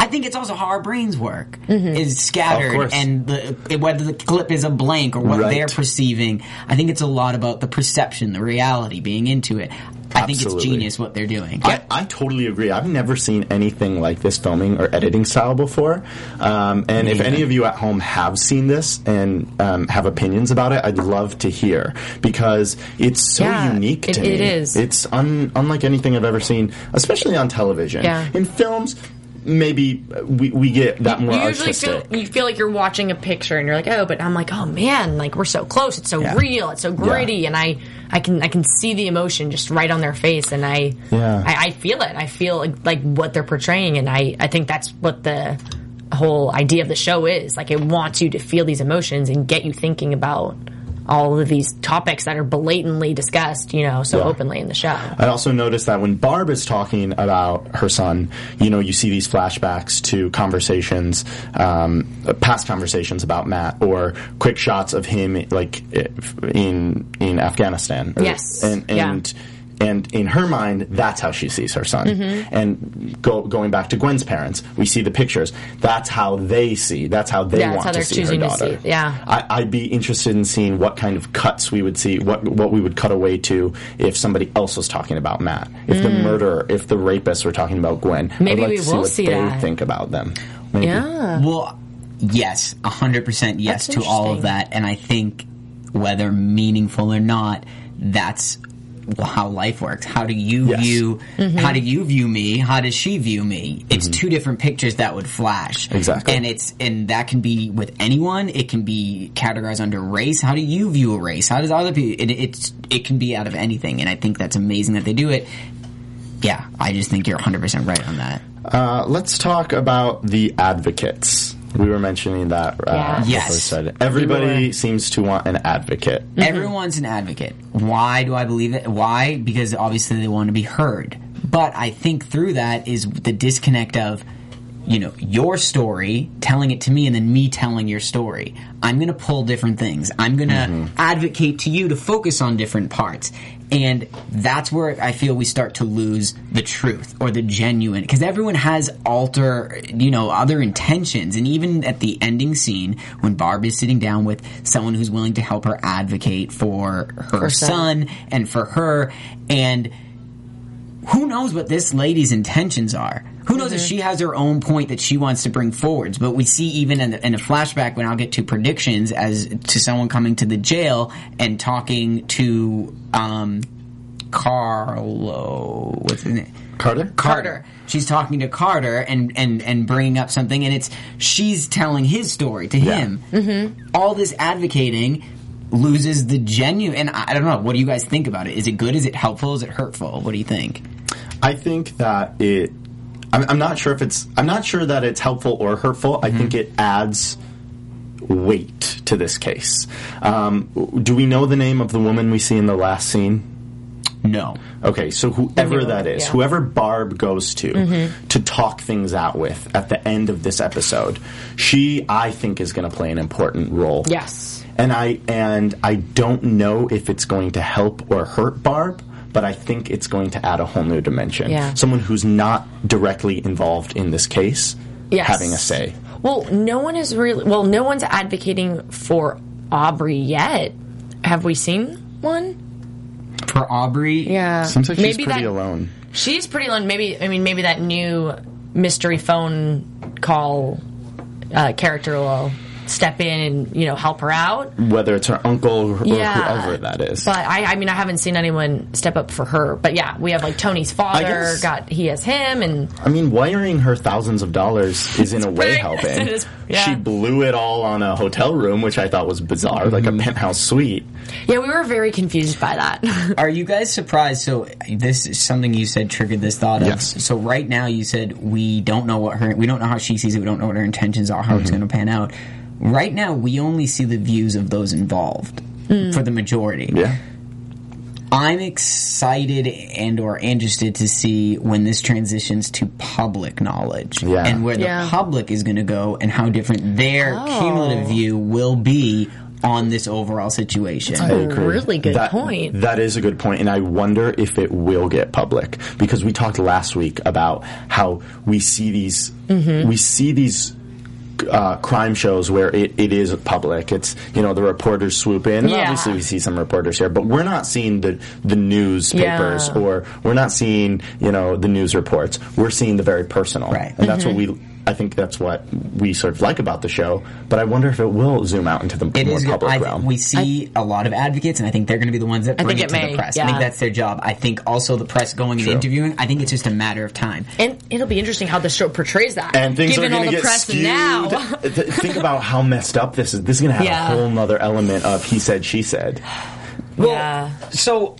I think it's also how our brains work. Mm-hmm. Is scattered course. and the, whether the clip is a blank or what Right. they're perceiving. I think it's a lot about the perception, the reality, being into it. I think it's genius what they're doing. I, I totally agree. I've never seen anything like this filming or editing style before. Um, and if any of you at home have seen this and um, have opinions about it, I'd love to hear because it's so Yeah, unique it- to me. it is. It's un, unlike anything I've ever seen, especially on television. Yeah. In films, maybe we, we get that more you usually artistic. feel you feel like you're watching a picture and you're like oh but i'm like oh man like we're so close. It's so Yeah. real. It's so gritty. And i i can i can see the emotion just right on their face. And i Yeah. I, I feel it. I feel like, like what they're portraying. And i i think that's what the whole idea of the show is. Like it wants you to feel these emotions and get you thinking about all of these topics that are blatantly discussed you know so Yeah. openly in the show I also noticed that when Barb is talking about her son, you know, you see these flashbacks to conversations, um, past conversations about Matt, or quick shots of him, like in in Afghanistan. Or- Yes. and Yeah. And. And in her mind, that's how she sees her son. Mm-hmm. And go, going back to Gwen's parents, we see the pictures. That's how they see. That's how they Yeah, want how to they're see her daughter. see- yeah. I, I'd be interested in seeing what kind of cuts we would see, what what we would cut away to if somebody else was talking about Matt, if the murderer, if the rapists were talking about Gwen. I'd Maybe like we to see will what see they that. think about them. Maybe. yeah Well, yes, hundred percent yes That's to all of that, and I think whether meaningful or not, that's how life works. How do you Yes. view? Mm-hmm. How do you view me? How does she view me? It's two different pictures that would flash. Mm-hmm. Exactly. and it's and that can be with anyone. It can be categorized under race. How do you view a race? How does other people? It, it's it can be out of anything, and I think that's amazing that they do it. Yeah, I just think you're 100 percent right on that. Uh, let's talk about the advocates. We were mentioning that. Uh, Yeah. before Yes. we started. Everybody were. seems to want an advocate. Everyone's an advocate. Why do I believe it? Why? Because obviously they want to be heard. But I think through that is the disconnect of, you know, your story, telling it to me, and then me telling your story. I'm going to pull different things. I'm going to mm-hmm. advocate to you to focus on different parts. And that's where I feel we start to lose the truth or the genuine. Because everyone has alter, you know, other intentions. And even at the ending scene, when Barb is sitting down with someone who's willing to help her advocate for her son. son and for her, and who knows what this lady's intentions are? Who knows if she has her own point that she wants to bring forwards? But we see even in, the, in a flashback when I'll get to predictions as to someone coming to the jail and talking to um, Carlo. What's his name? Carter? Carter. She's talking to Carter and, and, and bringing up something, and it's she's telling his story to Yeah. him. Mm-hmm. All this advocating loses the genuine. And I I don't know. What do you guys think about it? Is it good? Is it helpful? Is it hurtful? What do you think? I think that it. I'm, I'm not sure if it's. I'm not sure that it's helpful or hurtful. I think it adds weight to this case. Um, do we know the name of the woman we see in the last scene? No. Okay, so whoever that is, yeah. whoever Barb goes to Mm-hmm. to talk things out with at the end of this episode, she I think is going to play an important role. Yes. And I and I don't know if it's going to help or hurt Barb, but I think it's going to add a whole new dimension. Yeah. Someone who's not directly involved in this case Yes. having a say. Well, no one is really. Well, no one's advocating for Aubrey yet. Have we seen one? For Aubrey, Yeah. Seems like she's pretty that, alone. She's pretty alone. Maybe I mean maybe that new mystery phone call uh, character will step in and you know help her out. whether it's her uncle or Yeah. whoever that is. But I, I mean, I haven't seen anyone step up for her. But yeah, we have like Tony's father guess- got he has him, and I mean, wiring her thousands of dollars is in a way pretty- helping. it is- yeah. She blew it all on a hotel room, which I thought was bizarre, like Mm-hmm. a penthouse suite. yeah, we were very confused by that. Are you guys surprised? So this is something you said triggered this thought of. Yes. So right now you said we don't know what her we don't know how she sees it. We don't know what her intentions are. How Mm-hmm. it's going to pan out. Right now we only see the views of those involved for the majority. Yeah. I'm excited and or interested to see when this transitions to public knowledge Yeah. and where the Yeah. public is going to go and how different their Oh. cumulative view will be on this overall situation. I agree. really good That- point. That is a good point, and I wonder if it will get public because we talked last week about how we see these Mm-hmm. we see these. Uh, crime shows where it, it is public. It's you know the reporters swoop in. Yeah. Obviously, we see some reporters here, but we're not seeing the the newspapers Yeah. or we're not seeing you know the news reports. We're seeing the very personal, Right. And that's what Mm-hmm. we. I think that's what we sort of like about the show. But I wonder if it will zoom out into the It more is. public I, realm. we see a lot of advocates, and I think they're going to be the ones that bring think it it to may, the press. I think that's their job. I think also the press going and interviewing. I think it's just a matter of time. and it'll be interesting how the show portrays that. and things given are all going to the get press skewed. now. Think about how messed up this is. This is going to have Yeah. a whole nother element of he said, she said. Well, Yeah. So,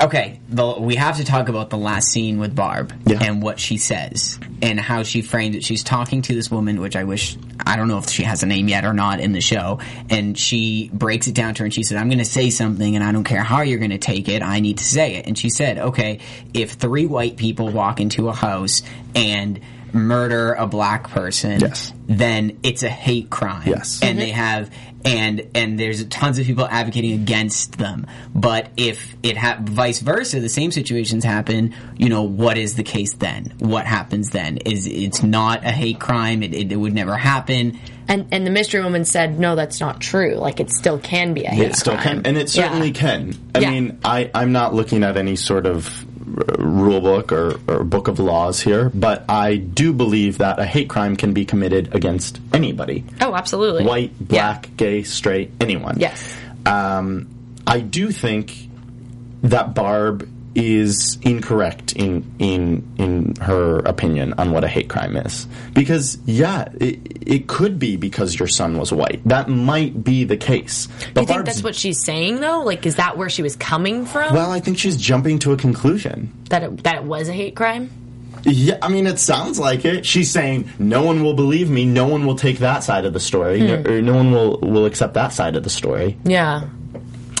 okay, the, we have to talk about the last scene with Barb Yeah. and what she says and how she framed it. She's talking to this woman, which I wish I don't know if she has a name yet or not in the show, and she breaks it down to her and she said, "I'm going to say something, and I don't care how you're going to take it. I need to say it." And she said, "Okay, if three white people walk into a house and." Murder a black person, Yes. then it's a hate crime. Yes. and they mm-hmm. have and and there's tons of people advocating against them. But if it ha- vice versa, the same situations happen. You know, what is the case then? What happens then? Is it's not a hate crime? It, it, it would never happen. And and the mystery woman said, no, that's not true. Like it still can be a hate It still crime. can, and it certainly Yeah. can. I Yeah. mean, I, I'm not looking at any sort of rule book or, or book of laws here, but I do believe that a hate crime can be committed against anybody. Oh, absolutely. White, Yeah. black, gay, straight, anyone. Yes. Um, I do think that Barb is incorrect in in in her opinion on what a hate crime is because yeah it, it could be because your son was white that might be the case but Do you think Barb's- that's what she's saying though? Like, is that where she was coming from? well I think she's jumping to a conclusion that it, that it was a hate crime? yeah I mean it sounds like it she's saying no one will believe me no one will take that side of the story Hmm. or no one will will accept that side of the story Yeah.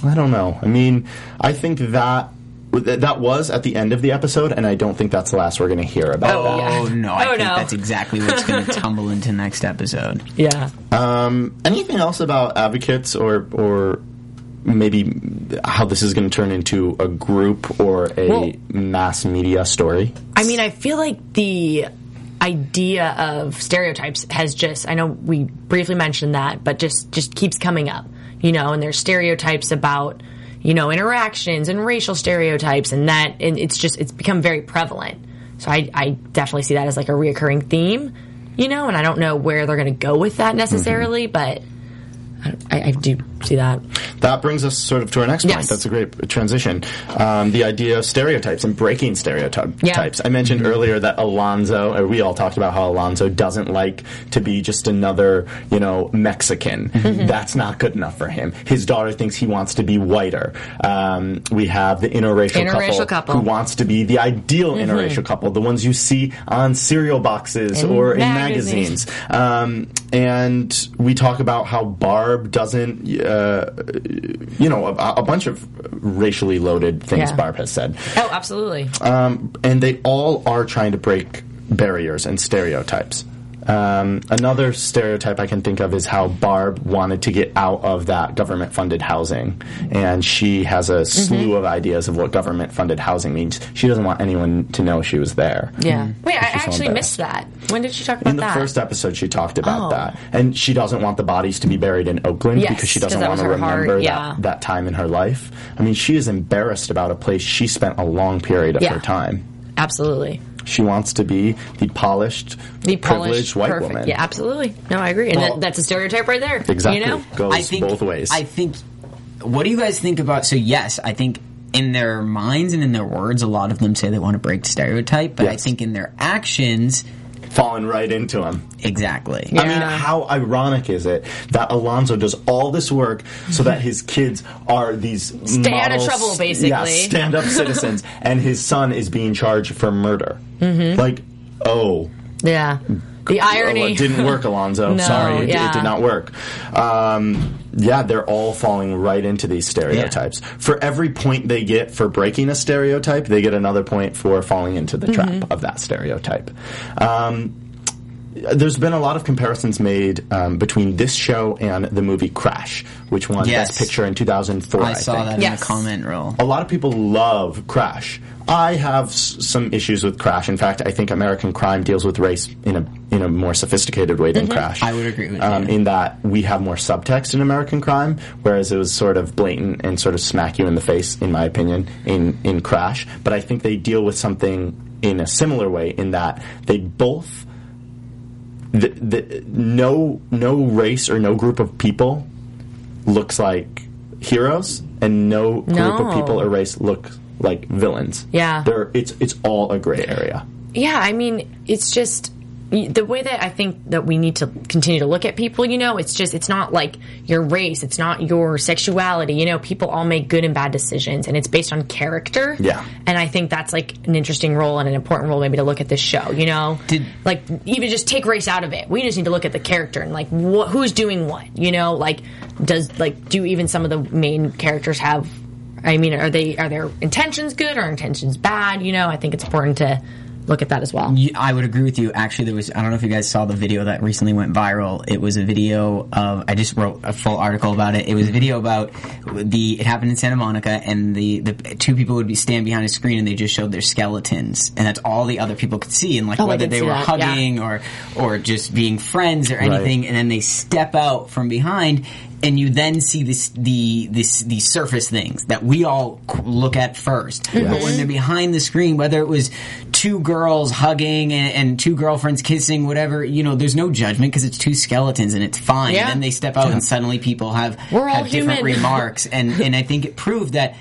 I don't know. I mean, I think that that was at the end of the episode, and I don't think that's the last we're going to hear about Oh, that. yeah. Oh no! I Oh, think no. that's exactly what's going to tumble into next episode. Yeah. Um, anything else about advocates, or or maybe how this is going to turn into a group or a Well- mass media story? I mean, I feel like the idea of stereotypes has just I know we briefly mentioned that, but just just keeps coming up. You know, and there's stereotypes about, you know, interactions and racial stereotypes and that and it's just it's become very prevalent. So I I definitely see that as like a reoccurring theme, you know, and I don't know where they're going to go with that necessarily, mm-hmm. but I, I do see that. That brings us sort of to our next point. That's a great transition. Um, the idea of stereotypes and breaking stereotypes. Yeah. I mentioned earlier that Alonzo, or we all talked about how Alonzo doesn't like to be just another, you know, Mexican. Mm-hmm. That's not good enough for him. His daughter thinks he wants to be whiter. Um, we have the interracial, Interracial couple. Mm-hmm. who wants to be the ideal interracial couple, the ones you see on cereal boxes In or in magazines. magazines. Um, and we talk about how Barb doesn't, uh, you know, a, a bunch of racially loaded things Yeah. Barb has said. Oh, absolutely. Um, and they all are trying to break barriers and stereotypes. Um, another stereotype I can think of is how Barb wanted to get out of that government funded housing. And she has a slew of ideas of what government funded housing means. She doesn't want anyone to know she was there. yeah. Wait, I actually embarrassed. missed that. When did she talk about that? In the that? first episode, she talked about Oh. that, and she doesn't want the bodies to be buried in Oakland Yes, because she doesn't want to her heart, remember yeah. that, that time in her life. I mean, she is embarrassed about a place she spent a long period of Yeah. her time. Absolutely. She wants to be the polished, The privileged polished, white perfect. woman. Yeah, absolutely. No, I agree, and Well- that, that's a stereotype right there. Exactly. You know, Goes I think both ways. I think. What do you guys think about? So yes, I think in their minds and in their words, a lot of them say they want to break stereotype, but I think in their actions, Falling right into him. exactly. I mean, how ironic is it that Alonzo does all this work so that his kids are these Stay out of trouble, basically. yeah, stand-up citizens, and his son is being charged for murder. Mm-hmm. Like, oh, yeah. The irony Oh, it didn't work, Alonzo. No, Sorry, it, yeah. it did not work. Um, yeah, they're all falling right into these stereotypes. For every point they get for breaking a stereotype, they get another point for falling into the Mm-hmm. trap of that stereotype. Um, there's been a lot of comparisons made um, between this show and the movie Crash, which won Yes. Best Picture in 2004. I, I saw think. that in Yes. the comment roll. A lot of people love Crash. I have s- some issues with Crash. In fact, I think American Crime deals with race in a in a more sophisticated way than Crash. I would agree with um, you. In that we have more subtext in American Crime, whereas it was sort of blatant and sort of smack you in the face, in my opinion, in in Crash. But I think they deal with something in a similar way in that they both the, the, no no race or no group of people looks like heroes, and no group No. of people or race look like villains. Yeah. They're, it's it's all a gray area. Yeah, I mean, it's just the way that I think that we need to continue to look at people, you know, it's just, it's not like your race, it's not your sexuality, you know, people all make good and bad decisions and it's based on character. Yeah. And I think that's like an interesting role and an important role maybe to look at this show, you know? Did- like, even just take race out of it. We just need to look at the character and like, wh- who's doing what, you know? Like, does, like, do even some of the main characters have, I mean, are they, are their intentions good or intentions bad? You know, I think it's important to look at that as well. I would agree with you. Actually, there was, I don't know if you guys saw the video that recently went viral. It was a video of, I just wrote a full article about it. It was a video about the, it happened in Santa Monica and the, the two people would be stand behind a screen and they just showed their skeletons. And that's all the other people could see. And like Oh, whether they were that, yeah. hugging or, or just being friends or anything. And then they step out from behind and you then see this the this these surface things that we all look at 1st But when they're behind the screen, whether it was two girls hugging and, and two girlfriends kissing, whatever, you know, there's no judgment because it's two skeletons and it's fine. Yeah. And then they step out and suddenly people have We're all have different human. remarks, and and I think it proved that.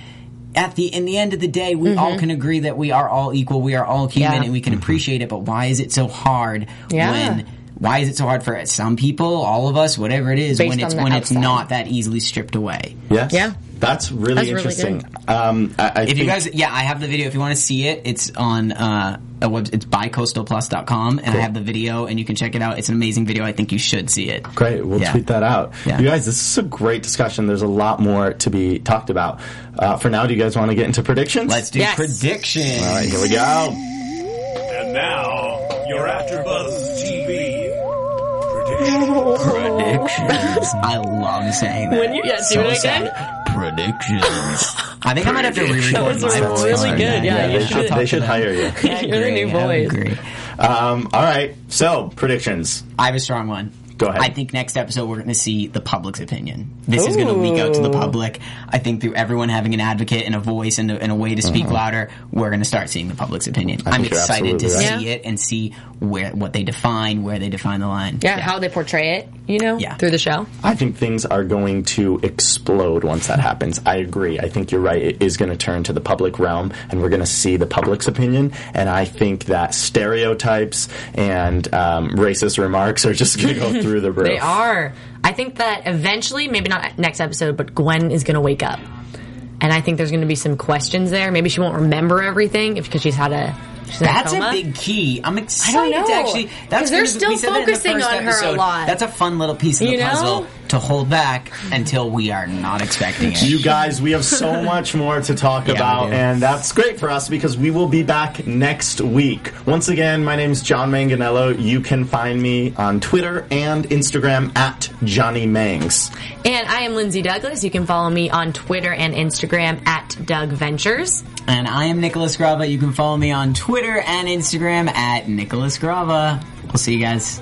At the in the end of the day, we all can agree that we are all equal. We are all human, Mm-hmm. Yeah. and we can appreciate it. But why is it so hard Yeah. when why is it so hard for some people, all of us, whatever it is, Based when it's the when it's not that easily stripped away? Yes. Yeah. That's really That's interesting. good. um, I, I If you guys, yeah, I have the video. If you want to see it, it's on uh, a web. It's bycoastalplus.com, and I have the video, and you can check it out. It's an amazing video. I think you should see it. Great. We'll Yeah. tweet that out. Yeah. You guys, this is a great discussion. There's a lot more to be talked about. Uh, for now, do you guys want to get into predictions? Let's do Yes. predictions. All right, here we go. And now, your AfterBuzz TV prediction. Predictions. I love saying that. When you- yeah, do it again. sad. Predictions. I think I might have to re-record That was my voice. really good, that. yeah, you they should. should, they should hire you. I You're the new agree, I voice. agree. Um, all right. So predictions. I have a strong one. Go ahead. I think next episode we're going to see the public's opinion. This is going to leak out to the public. I think through everyone having an advocate and a voice and a, and a way to speak louder, we're going to start seeing the public's opinion. I'm excited to right. see Yeah. it and see where what they define, where they define the line. Yeah, how they portray it, you know, Yeah. through the show. I think things are going to explode once that happens. I agree. I think you're right. It is going to turn to the public realm, and we're going to see the public's opinion. And I think that stereotypes and um, racist remarks are just going to go through the roof. They are. I think that eventually, maybe not next episode, but Gwen is going to wake up. And I think there's going to be some questions there. Maybe she won't remember everything if, because she's had a. She's That's a coma. big key. I'm excited i know. to actually. 'Cause That's they're still we said the focusing on her a lot. That's a fun little piece of You the know? Puzzle to hold back until we are not expecting it. You guys, we have so much more to talk Yeah, about, and that's great for us because we will be back next week. Once again, my name is John Manganello. You can find me on Twitter and Instagram at Johnny Mangs. And I am Lindsay Douglas. You can follow me on Twitter and Instagram at Doug Ventures. And I am Nicholas Grava. You can follow me on Twitter and Instagram at Nicholas Grava. We'll see you guys.